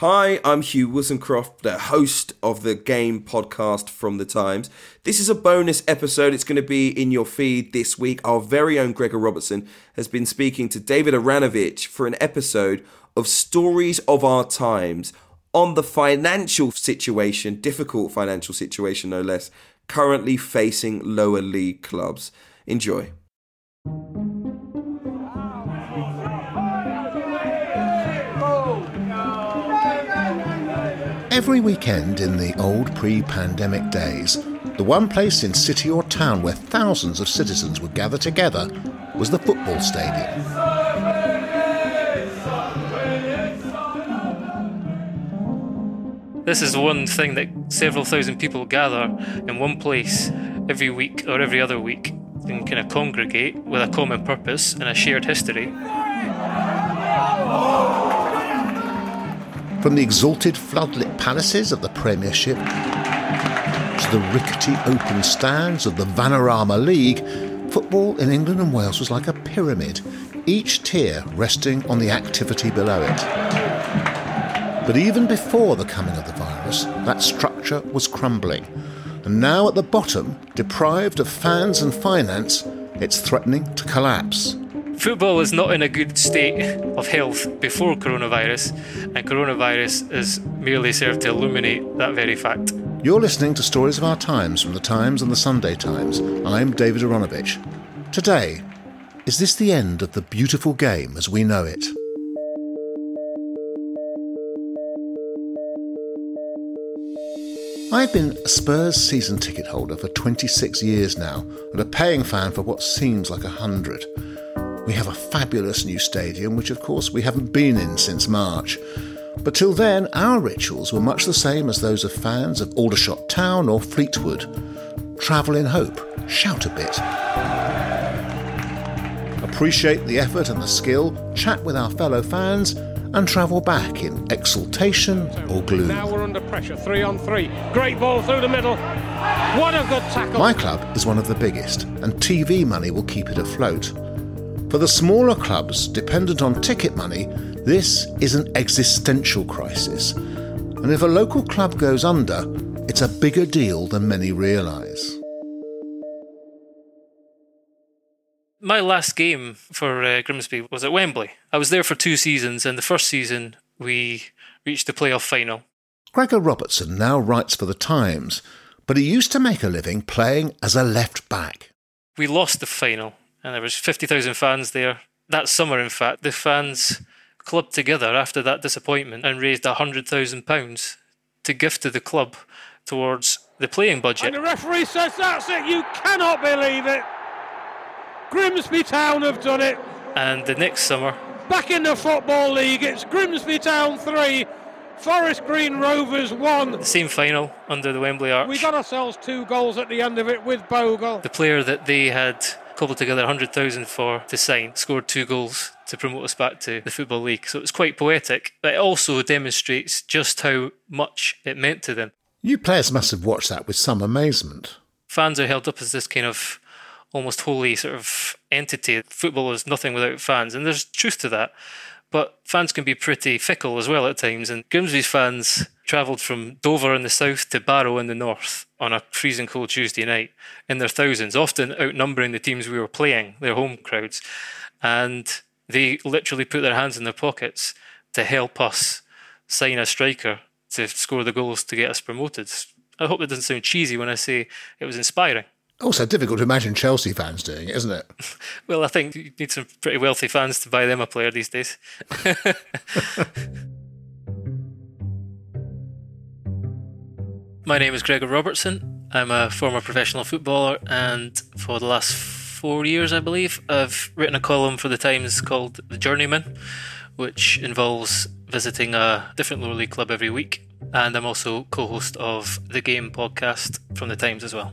Hi, I'm Hugh Woozencroft, the host of the game podcast from the Times. This is a bonus episode. It's going to be in your feed this week. Our very own Gregor Robertson has been speaking to David Aaronovitch for an episode of Stories of Our Times on the financial situation, difficult financial situation no less, currently facing lower league clubs. Enjoy. Every weekend in the old pre pandemic days, the one place in city or town where thousands of citizens would gather together was the football stadium. This is one thing that several thousand people gather in one place every week or every other week and kind of congregate with a common purpose and a shared history. From the exalted floodlit palaces of the Premiership to the rickety open stands of the Vanarama League, football in England and Wales was like a pyramid, each tier resting on the activity below it. But even before the coming of the virus, that structure was crumbling. And now at the bottom, deprived of fans and finance, it's threatening to collapse. Football is not in a good state of health before coronavirus, and coronavirus has merely served to illuminate that very fact. You're listening to Stories of Our Times from the Times and the Sunday Times. I'm David Aaronovitch. Today, is this the end of the beautiful game as we know it? I've been a Spurs season ticket holder for 26 years now and a paying fan for what seems like a hundred. We have a fabulous new stadium, which of course we haven't been in since March. But till then, our rituals were much the same as those of fans of Aldershot Town or Fleetwood. Travel in hope, shout a bit. Appreciate the effort and the skill, chat with our fellow fans, and travel back in exultation or gloom. Now we're under pressure, three on three. Great ball through the middle. What a good tackle. My club is one of the biggest, and TV money will keep it afloat. For the smaller clubs dependent on ticket money, this is an existential crisis. And if a local club goes under, it's a bigger deal than many realise. My last game for uh, Grimsby was at Wembley. I was there for two seasons, and the first season we reached the playoff final. Gregor Robertson now writes for The Times, but he used to make a living playing as a left back. We lost the final, and there was 50,000 fans there. That summer, in fact, the fans clubbed together after that disappointment and raised £100,000 to gift to the club towards the playing budget. And the referee says that's it. You cannot believe it. Grimsby Town have done it. And the next summer, Back in the Football League, it's Grimsby Town 3, Forest Green Rovers 1. the same final under the Wembley Arch. We got ourselves two goals at the end of it with Bogle. the player that they had cobbled together 100,000 for to sign scored two goals to promote us back to the Football League. So it was quite poetic, but it also demonstrates just how much it meant to them. You players must have watched that with some amazement. Fans are held up as this kind of almost holy sort of entity. Football is nothing without fans, and there's truth to that. But fans can be pretty fickle as well at times, and Grimsby's fans travelled from Dover in the south to Barrow in the north on a freezing cold Tuesday night in their thousands, often outnumbering the teams we were playing, their home crowds. And they literally put their hands in their pockets to help us sign a striker to score the goals to get us promoted. I hope that doesn't sound cheesy when I say it was inspiring. Also, difficult to imagine Chelsea fans doing it, isn't it? Well, I think you need some pretty wealthy fans to buy them a player these days. My name is Gregor Robertson. I'm a former professional footballer, and for the last four years, I believe, I've written a column for the Times called The Journeyman, which involves visiting a different lower league club every week. And I'm also co host of the Game podcast from the Times as well.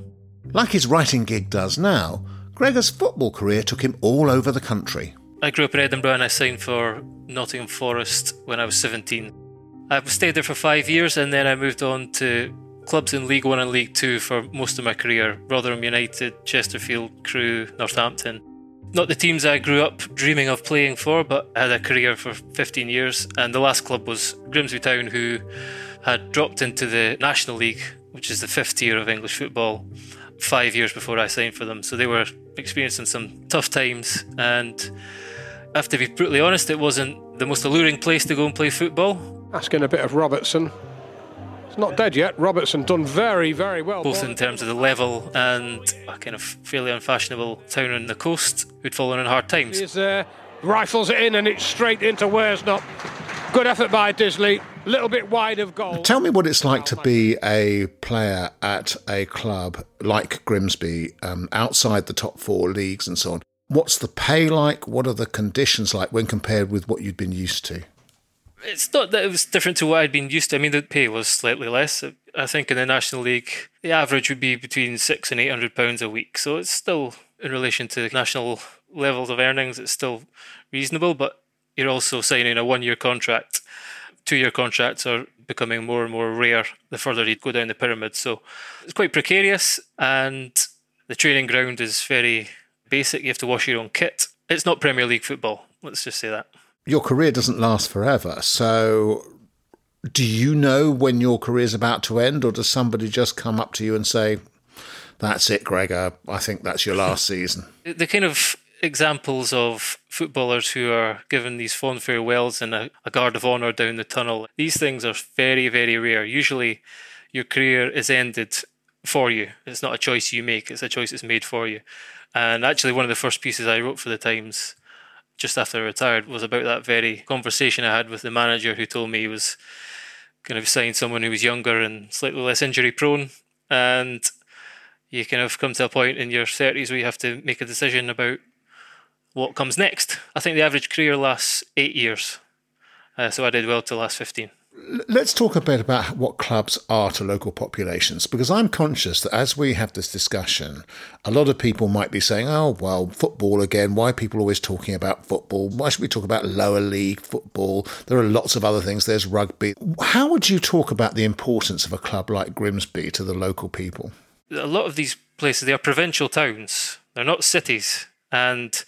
Like his writing gig does now, Gregor's football career took him all over the country. I grew up in Edinburgh and I signed for Nottingham Forest when I was 17. I stayed there for five years and then I moved on to clubs in League One and League Two for most of my career Rotherham United, Chesterfield, Crewe, Northampton. Not the teams I grew up dreaming of playing for, but I had a career for 15 years. And the last club was Grimsby Town, who had dropped into the National League, which is the fifth tier of English football, five years before I signed for them. So they were experiencing some tough times. And I have to be brutally honest, it wasn't the most alluring place to go and play football. Asking a bit of Robertson. It's not dead yet. Robertson done very, very well. Both in terms of the level and a kind of fairly unfashionable town on the coast who'd fallen in hard times. He's there, rifles it in, and it's straight into Worsnop. Good effort by Disley. A little bit wide of goal. Tell me what it's like to be a player at a club like Grimsby, um, outside the top four leagues and so on. What's the pay like? What are the conditions like when compared with what you'd been used to? It's not that it was different to what I'd been used to. I mean, the pay was slightly less. I think in the National League, the average would be between six and eight hundred pounds a week. So it's still, in relation to national levels of earnings, it's still reasonable. But you're also signing a one-year contract. Two-year contracts are becoming more and more rare the further you go down the pyramid. So it's quite precarious, and the training ground is very basic. You have to wash your own kit. It's not Premier League football. Let's just say that. Your career doesn't last forever. So, do you know when your career is about to end, or does somebody just come up to you and say, That's it, Gregor, uh, I think that's your last season? The kind of examples of footballers who are given these fond farewells and a, a guard of honour down the tunnel, these things are very, very rare. Usually, your career is ended for you. It's not a choice you make, it's a choice that's made for you. And actually, one of the first pieces I wrote for the Times just after I retired was about that very conversation I had with the manager who told me he was going to sign someone who was younger and slightly less injury prone. And you kind of come to a point in your 30s where you have to make a decision about what comes next. I think the average career lasts eight years. Uh, so I did well to last 15. Let's talk a bit about what clubs are to local populations, because I'm conscious that as we have this discussion, a lot of people might be saying, oh, well, football again. Why are people always talking about football? Why should we talk about lower league football? There are lots of other things. There's rugby. How would you talk about the importance of a club like Grimsby to the local people? A lot of these places, they are provincial towns, they're not cities. And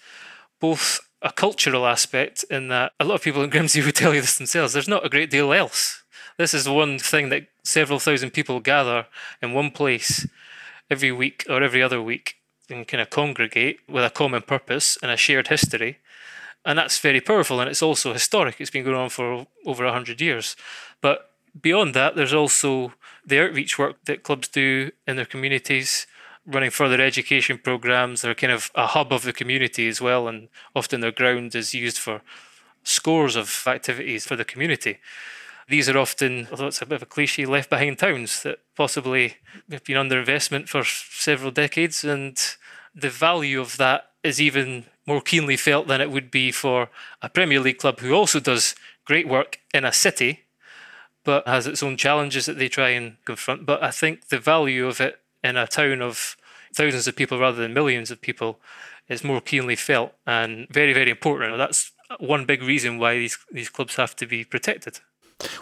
both a cultural aspect in that a lot of people in Grimsby would tell you this themselves. There's not a great deal else. This is one thing that several thousand people gather in one place every week or every other week and kind of congregate with a common purpose and a shared history. And that's very powerful and it's also historic. It's been going on for over 100 years. But beyond that, there's also the outreach work that clubs do in their communities running further education programs. They're kind of a hub of the community as well, and often their ground is used for scores of activities for the community. These are often, although it's a bit of a cliche, left behind towns that possibly have been under investment for several decades, and the value of that is even more keenly felt than it would be for a Premier League club who also does great work in a city, but has its own challenges that they try and confront. But I think the value of it in a town of thousands of people rather than millions of people is more keenly felt and very, very important. That's one big reason why these, these clubs have to be protected.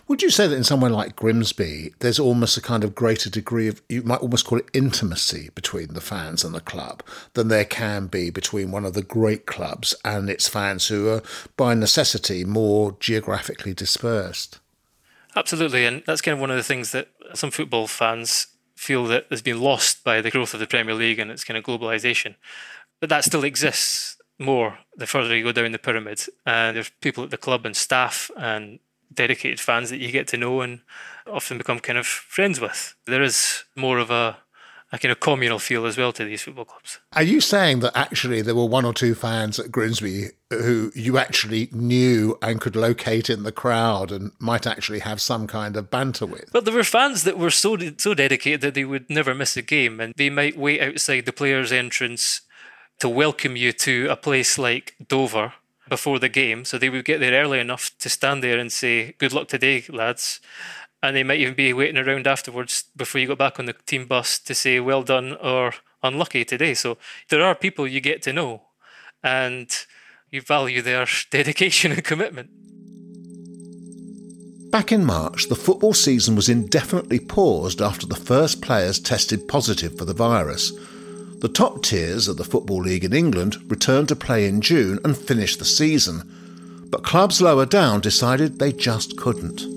Would you say that in somewhere like Grimsby, there's almost a kind of greater degree of, you might almost call it intimacy between the fans and the club than there can be between one of the great clubs and its fans who are, by necessity, more geographically dispersed? Absolutely. And that's kind of one of the things that some football fans feel that has been lost by the growth of the Premier League and its kind of globalization. But that still exists more the further you go down the pyramid. And there's people at the club and staff and dedicated fans that you get to know and often become kind of friends with. There is more of a a kind of communal feel as well to these football clubs. Are you saying that actually there were one or two fans at Grimsby who you actually knew and could locate in the crowd and might actually have some kind of banter with? Well, there were fans that were so so dedicated that they would never miss a game, and they might wait outside the players' entrance to welcome you to a place like Dover before the game. So they would get there early enough to stand there and say, Good luck today, lads. And they might even be waiting around afterwards before you got back on the team bus to say, Well done or unlucky today. So there are people you get to know and you value their dedication and commitment. Back in March, the football season was indefinitely paused after the first players tested positive for the virus. The top tiers of the Football League in England returned to play in June and finished the season, but clubs lower down decided they just couldn't.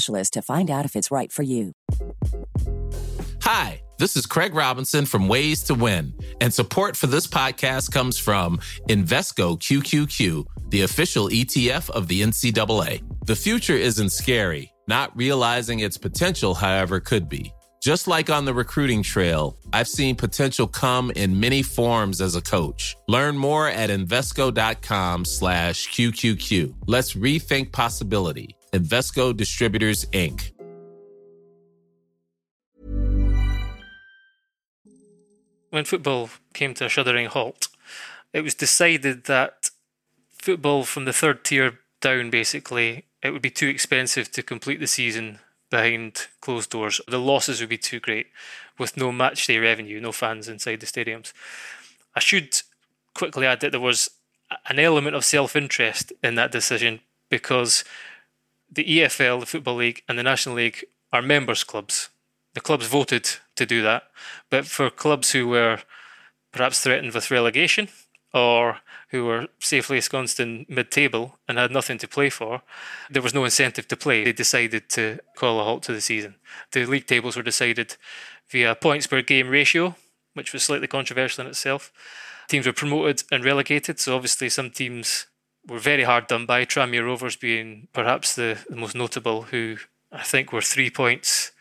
to find out if it's right for you. Hi, this is Craig Robinson from Ways to Win, and support for this podcast comes from Invesco QQQ, the official ETF of the NCAA. The future isn't scary, not realizing its potential, however, could be. Just like on the recruiting trail, I've seen potential come in many forms as a coach. Learn more at Invesco.com slash QQQ. Let's rethink possibility. Invesco Distributors, Inc. When football came to a shuddering halt, it was decided that football from the third tier down, basically, it would be too expensive to complete the season behind closed doors. The losses would be too great with no match day revenue, no fans inside the stadiums. I should quickly add that there was an element of self interest in that decision because the EFL, the Football League, and the National League are members' clubs. The clubs voted to do that. But for clubs who were perhaps threatened with relegation or who were safely ensconced in mid table and had nothing to play for, there was no incentive to play. They decided to call a halt to the season. The league tables were decided via points per game ratio, which was slightly controversial in itself. Teams were promoted and relegated, so obviously some teams were very hard done by. Tranmere Rovers being perhaps the, the most notable, who I think were three points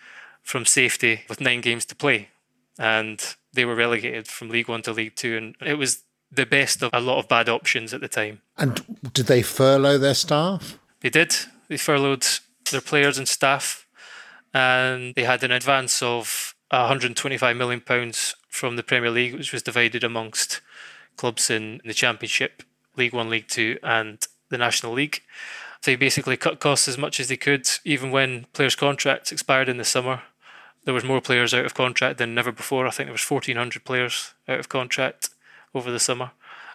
from safety with nine games to play. And they were relegated from League One to League Two. And it was the best of a lot of bad options at the time. And did they furlough their staff? They did. They furloughed their players and staff. And they had an advance of £125 million from the Premier League, which was divided amongst clubs in the Championship League One, League Two, and the National League. They basically cut costs as much as they could, even when players' contracts expired in the summer. There was more players out of contract than never before. I think there was 1,400 players out of contract over the summer,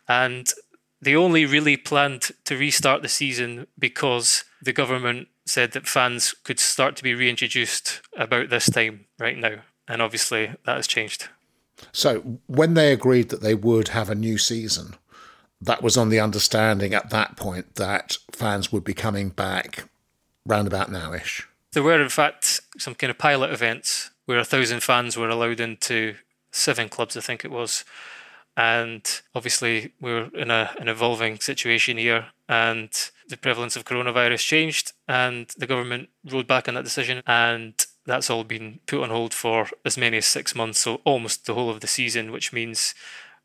and they only really planned to restart the season because the government said that fans could start to be reintroduced about this time right now, and obviously that has changed. So when they agreed that they would have a new season, that was on the understanding at that point that fans would be coming back round about nowish. There were, in fact, some kind of pilot events where a thousand fans were allowed into seven clubs, I think it was. And obviously, we're in a, an evolving situation here, and the prevalence of coronavirus changed, and the government rode back on that decision, and that's all been put on hold for as many as six months, so almost the whole of the season, which means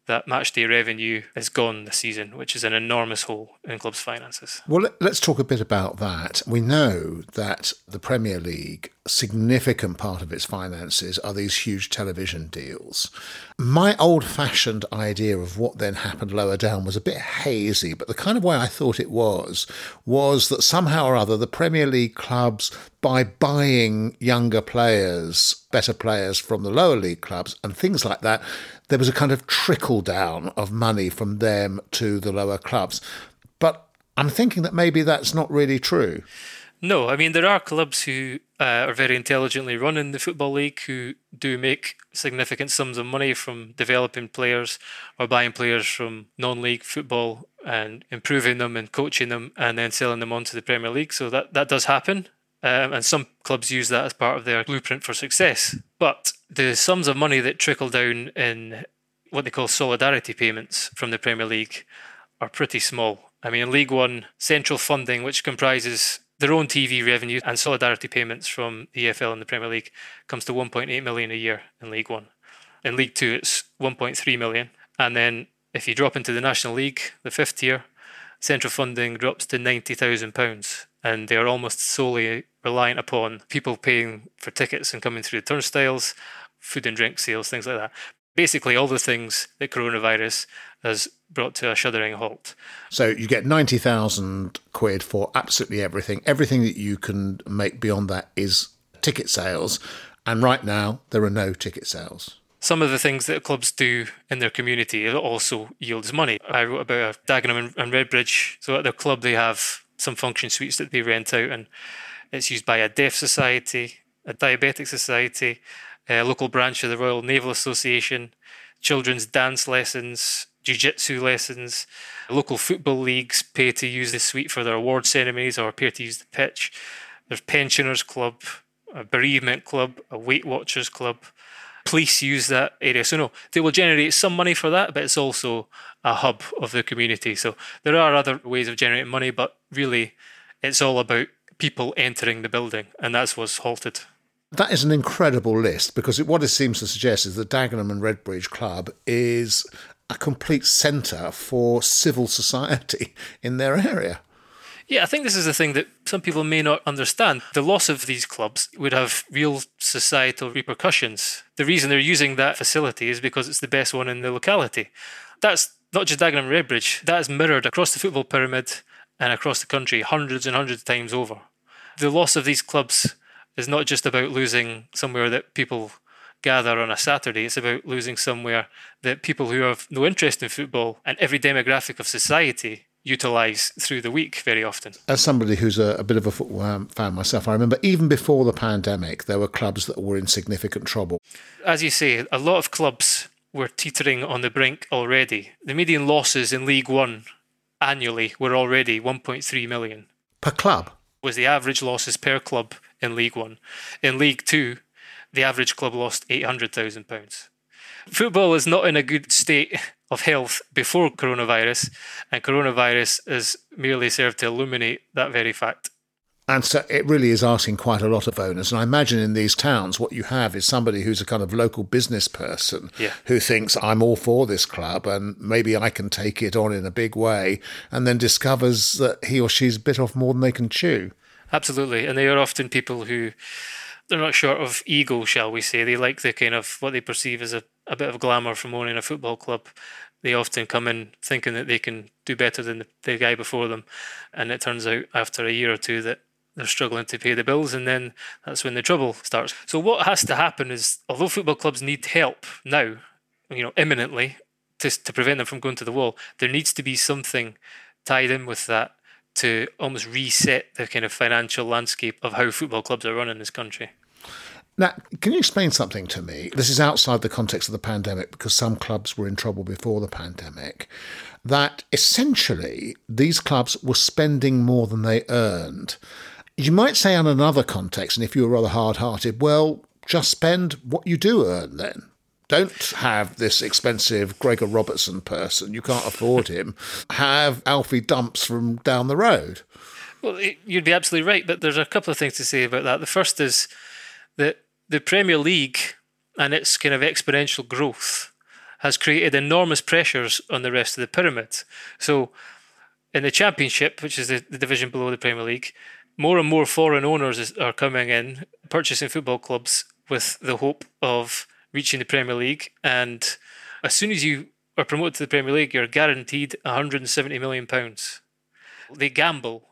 that matchday revenue is gone this season, which is an enormous hole in clubs' finances. Well, let's talk a bit about that. We know that the Premier League, significant part of its finances are these huge television deals. My old fashioned idea of what then happened lower down was a bit hazy, but the kind of way I thought it was was that somehow or other the Premier League clubs, by buying younger players, better players from the lower league clubs, and things like that, there was a kind of trickle down of money from them to the lower clubs. But I'm thinking that maybe that's not really true. No, I mean, there are clubs who uh, are very intelligently run in the Football League who do make significant sums of money from developing players or buying players from non league football and improving them and coaching them and then selling them on to the Premier League. So that, that does happen. Um, and some clubs use that as part of their blueprint for success. But the sums of money that trickle down in what they call solidarity payments from the Premier League are pretty small. I mean, in League One, central funding, which comprises their own TV revenue and solidarity payments from the EFL and the Premier League, comes to 1.8 million a year in League One. In League Two, it's 1.3 million. And then if you drop into the National League, the fifth tier, central funding drops to £90,000 and they are almost solely reliant upon people paying for tickets and coming through the turnstiles, food and drink sales, things like that. Basically, all the things that coronavirus has brought to a shuddering halt. So you get 90,000 quid for absolutely everything. Everything that you can make beyond that is ticket sales. And right now, there are no ticket sales some of the things that clubs do in their community also yields money. I wrote about Dagenham and Redbridge. So at their club, they have some function suites that they rent out, and it's used by a deaf society, a diabetic society, a local branch of the Royal Naval Association, children's dance lessons, jiu-jitsu lessons. Local football leagues pay to use the suite for their award ceremonies or pay to use the pitch. There's pensioners club, a bereavement club, a Weight Watchers club. Police use that area. So no, they will generate some money for that, but it's also a hub of the community. So there are other ways of generating money, but really it's all about people entering the building, and that's what's halted. That is an incredible list because what it seems to suggest is that Dagenham and Redbridge Club is a complete centre for civil society in their area. Yeah, I think this is the thing that some people may not understand. The loss of these clubs would have real societal repercussions. The reason they're using that facility is because it's the best one in the locality. That's not just Dagenham Redbridge, that is mirrored across the football pyramid and across the country hundreds and hundreds of times over. The loss of these clubs is not just about losing somewhere that people gather on a Saturday, it's about losing somewhere that people who have no interest in football and every demographic of society utilise through the week very often. As somebody who's a, a bit of a football fan myself, I remember even before the pandemic, there were clubs that were in significant trouble. As you say, a lot of clubs were teetering on the brink already. The median losses in League One annually were already 1.3 million. Per club? Was the average losses per club in League One. In League Two, the average club lost £800,000. Football is not in a good state of health before coronavirus, and coronavirus has merely served to illuminate that very fact. And so it really is asking quite a lot of owners. And I imagine in these towns, what you have is somebody who's a kind of local business person yeah. who thinks, I'm all for this club and maybe I can take it on in a big way, and then discovers that he or she's bit off more than they can chew. Absolutely. And they are often people who they're not short of ego, shall we say. They like the kind of what they perceive as a, a bit of glamour from owning a football club. They often come in thinking that they can do better than the, the guy before them. And it turns out after a year or two that they're struggling to pay the bills, and then that's when the trouble starts. So what has to happen is, although football clubs need help now, you know, imminently to to prevent them from going to the wall, there needs to be something tied in with that to almost reset the kind of financial landscape of how football clubs are run in this country. Now, can you explain something to me? This is outside the context of the pandemic because some clubs were in trouble before the pandemic. That essentially these clubs were spending more than they earned. You might say, in another context, and if you were rather hard hearted, well, just spend what you do earn then. Don't have this expensive Gregor Robertson person. You can't afford him. Have Alfie Dumps from down the road. Well, you'd be absolutely right, but there's a couple of things to say about that. The first is that the Premier League and its kind of exponential growth has created enormous pressures on the rest of the pyramid. So, in the Championship, which is the, the division below the Premier League, more and more foreign owners are coming in, purchasing football clubs with the hope of reaching the Premier League. And as soon as you are promoted to the Premier League, you're guaranteed 170 million pounds. They gamble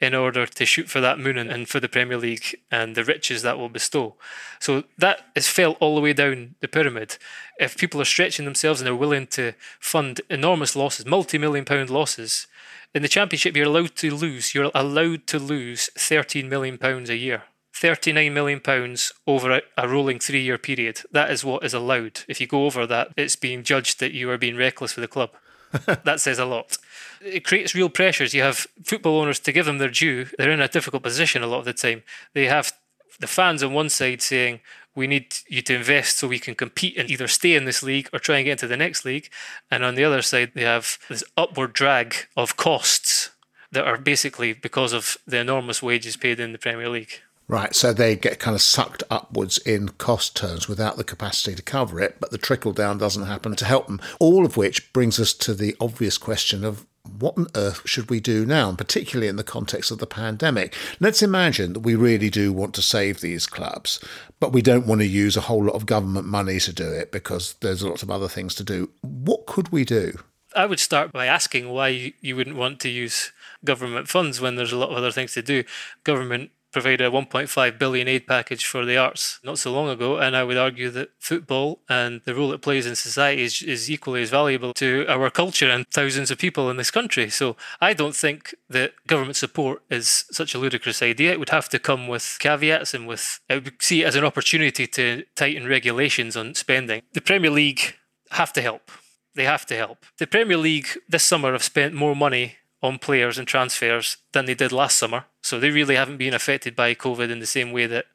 in order to shoot for that moon and, for the Premier League and the riches that will bestow. So that is felt all the way down the pyramid. If people are stretching themselves and they're willing to fund enormous losses, multi-million pound losses, in the championship you're allowed to lose. You're allowed to lose 13 million pounds a year. 39 million pounds over a, a rolling three-year period. That is what is allowed. If you go over that, it's being judged that you are being reckless with the club. that says a lot it creates real pressures. You have football owners to give them their due. They're in a difficult position a lot of the time. They have the fans on one side saying, we need you to invest so we can compete and either stay in this league or try and get into the next league. And on the other side, they have this upward drag of costs that are basically because of the enormous wages paid in the Premier League. Right, so they get kind of sucked upwards in cost terms without the capacity to cover it, but the trickle down doesn't happen to help them. All of which brings us to the obvious question of what on earth should we do now, and particularly in the context of the pandemic? Let's imagine that we really do want to save these clubs, but we don't want to use a whole lot of government money to do it because there's lots of other things to do. What could we do? I would start by asking why you wouldn't want to use government funds when there's a lot of other things to do. Government provided a 1.5 billion aid package for the arts not so long ago, and I would argue that football and the role it plays in society is, is equally as valuable to our culture and thousands of people in this country. So I don't think that government support is such a ludicrous idea. It would have to come with caveats and with I would see it as an opportunity to tighten regulations on spending. The Premier League have to help. They have to help. The Premier League this summer have spent more money on players and transfers than they did last summer. So they really haven't been affected by COVID in the same way that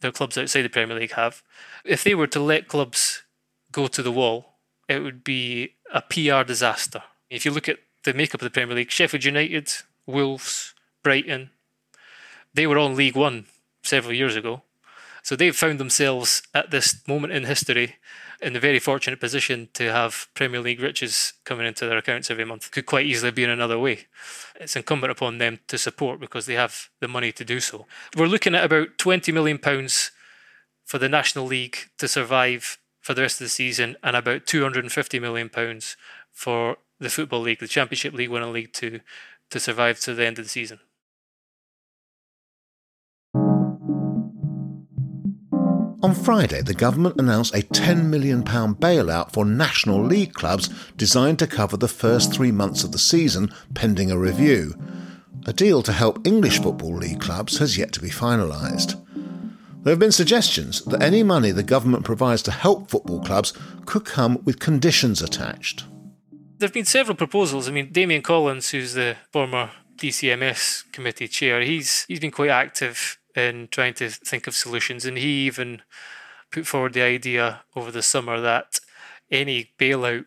the clubs outside the Premier League have. If they were to let clubs go to the wall, it would be a PR disaster. If you look at the makeup of the Premier League, Sheffield United, Wolves, Brighton, they were on League One several years ago. So they've found themselves at this moment in history in the very fortunate position to have Premier League riches coming into their accounts every month. Could quite easily be in another way. It's incumbent upon them to support because they have the money to do so. We're looking at about £20 million for the National League to survive for the rest of the season and about £250 million for the Football League, the Championship League One and League Two, to survive to the end of the season. On Friday, the government announced a £10 million bailout for National League clubs designed to cover the first three months of the season, pending a review. A deal to help English Football League clubs has yet to be finalised. There have been suggestions that any money the government provides to help football clubs could come with conditions attached. There have been several proposals. I mean, Damian Collins, who's the former DCMS committee chair, he's he's been quite active in trying to think of solutions. And he even put forward the idea over the summer that any bailout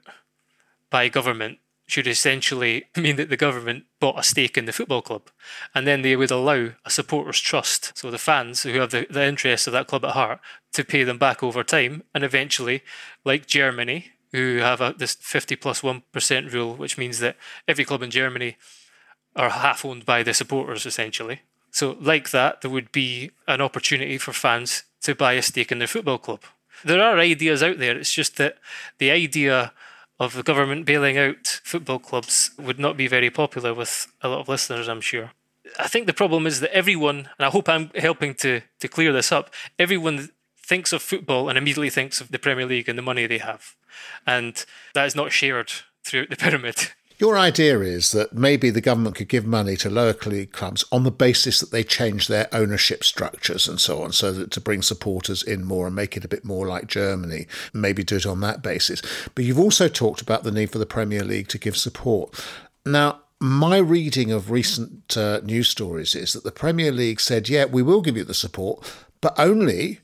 by government should essentially mean that the government bought a stake in the football club. And then they would allow a supporters trust so the fans who have the, the interests of that club at heart to pay them back over time. And eventually like germany who have a, this 50 plus 1 rule which means that every club in germany are half owned by the supporters essentially so, like that, there would be an opportunity for fans to buy a stake in their football club. There are ideas out there. It's just that the idea of the government bailing out football clubs would not be very popular with a lot of listeners, I'm sure. I think the problem is that everyone, and I hope I'm helping to, to clear this up, everyone thinks of football and immediately thinks of the Premier League and the money they have. And that is not shared throughout the pyramid. Your idea is that maybe the government could give money to lower league clubs on the basis that they change their ownership structures and so on, so that to bring supporters in more and make it a bit more like Germany, maybe do it on that basis. But you've also talked about the need for the Premier League to give support. Now, my reading of recent uh, news stories is that the Premier League said, yeah, we will give you the support, but only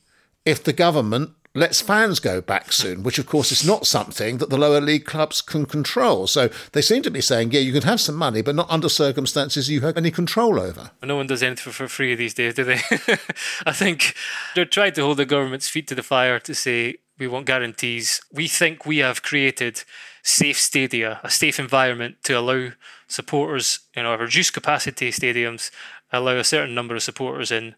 if the government lets fans go back soon, which of course is not something that the lower league clubs can control. So they seem to be saying, yeah, you can have some money, but not under circumstances you have any control over. No one does anything for free these days, do they? I think they're trying to hold the government's feet to the fire to say We want guarantees. We think we have created safe stadia, a safe environment to allow supporters, you know, reduced capacity stadiums, allow a certain number of supporters in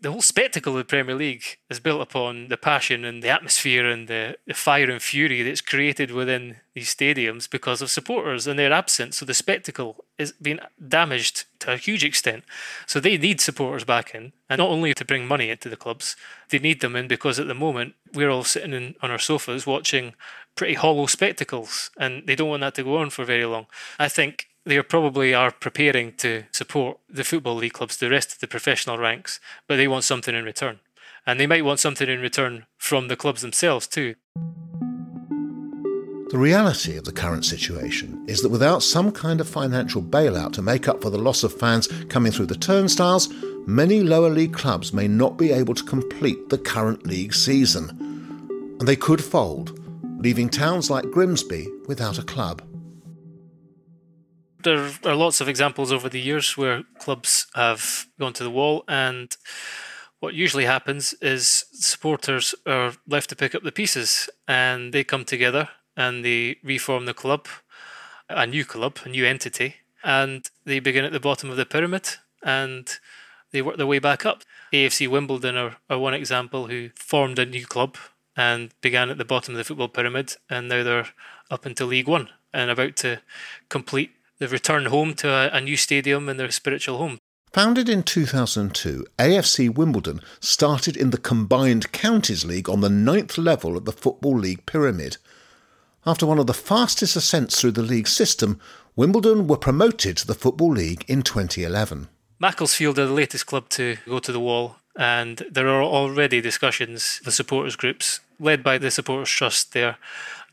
the whole spectacle of the Premier League is built upon the passion and the atmosphere and the, the, fire and fury that's created within these stadiums because of supporters and their absence. So the spectacle is being damaged to a huge extent. So they need supporters back in, and not only to bring money into the clubs, they need them in because at the moment we're all sitting in, on our sofas watching pretty hollow spectacles, and they don't want that to go on for very long. I think they probably are preparing to support the football league clubs, the rest of the professional ranks, but they want something in return. And they might want something in return from the clubs themselves too. The reality of the current situation is that without some kind of financial bailout to make up for the loss of fans coming through the turnstiles, many lower league clubs may not be able to complete the current league season. And they could fold, leaving towns like Grimsby without a club. There are lots of examples over the years where clubs have gone to the wall, and what usually happens is supporters are left to pick up the pieces and they come together and they reform the club, a new club, a new entity, and they begin at the bottom of the pyramid and they work their way back up. AFC Wimbledon are, are one example who formed a new club and began at the bottom of the football pyramid, and now they're up into League One and about to complete They've returned home to a, a new stadium in their spiritual home. Founded in 2002, AFC Wimbledon started in the Combined Counties League on the ninth level of the Football League pyramid. After one of the fastest ascents through the league system, Wimbledon were promoted to the Football League in 2011. Macclesfield are the latest club to go to the wall, and there are already discussions with supporters groups, led by the Supporters Trust there,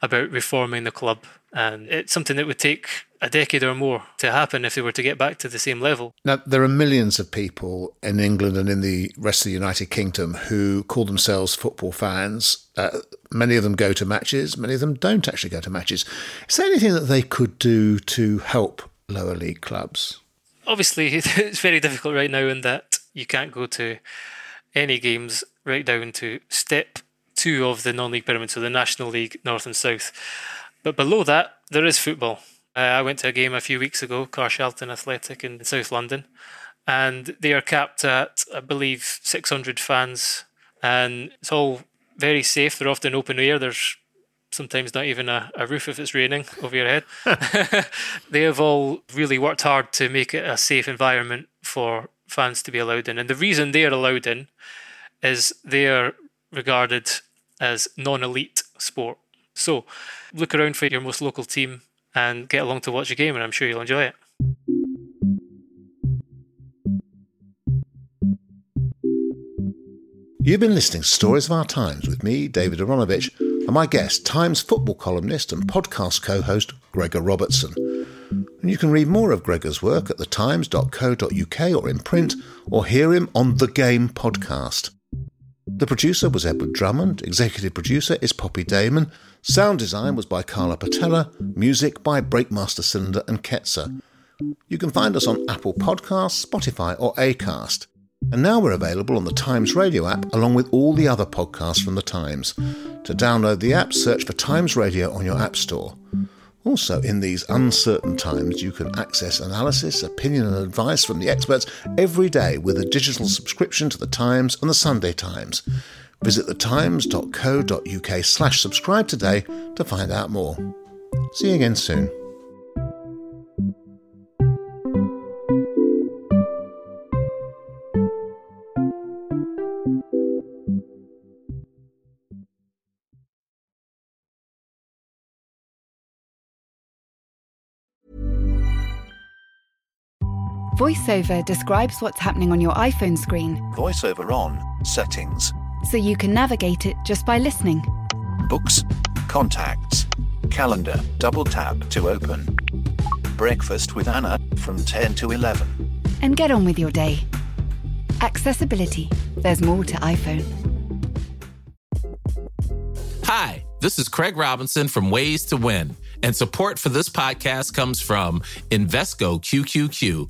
about reforming the club. And it's something that would take a decade or more to happen if they were to get back to the same level. Now, there are millions of people in England and in the rest of the United Kingdom who call themselves football fans. Uh, many of them go to matches, many of them don't actually go to matches. Is there anything that they could do to help lower league clubs? Obviously, it's very difficult right now in that you can't go to any games right down to step two of the non league pyramid, so the National League North and South. But below that, there is football. Uh, I went to a game a few weeks ago, Carshalton Athletic in South London, and they are capped at, I believe, 600 fans, and it's all very safe. They're often open air. There's sometimes not even a, a roof if it's raining over your head. they have all really worked hard to make it a safe environment for fans to be allowed in. And the reason they are allowed in is they are regarded as non elite sport. So look around for your most local team and get along to watch a game, and I'm sure you'll enjoy it. You've been listening to Stories of Our Times with me, David Aaronovitch, and my guest, Times football columnist and podcast co host Gregor Robertson. And you can read more of Gregor's work at thetimes.co.uk or in print, or hear him on The Game podcast. The producer was Edward Drummond, executive producer is Poppy Damon, sound design was by Carla Patella, music by Breakmaster Cylinder and Ketsa. You can find us on Apple Podcasts, Spotify, or Acast. And now we're available on the Times Radio app along with all the other podcasts from the Times. To download the app, search for Times Radio on your App Store. Also, in these uncertain times, you can access analysis, opinion, and advice from the experts every day with a digital subscription to The Times and The Sunday Times. Visit thetimes.co.uk slash subscribe today to find out more. See you again soon. VoiceOver describes what's happening on your iPhone screen. VoiceOver on, settings. So you can navigate it just by listening. Books, contacts, calendar, double tap to open. Breakfast with Anna from 10 to 11. And get on with your day. Accessibility. There's more to iPhone. Hi, this is Craig Robinson from Ways to Win, and support for this podcast comes from Invesco QQQ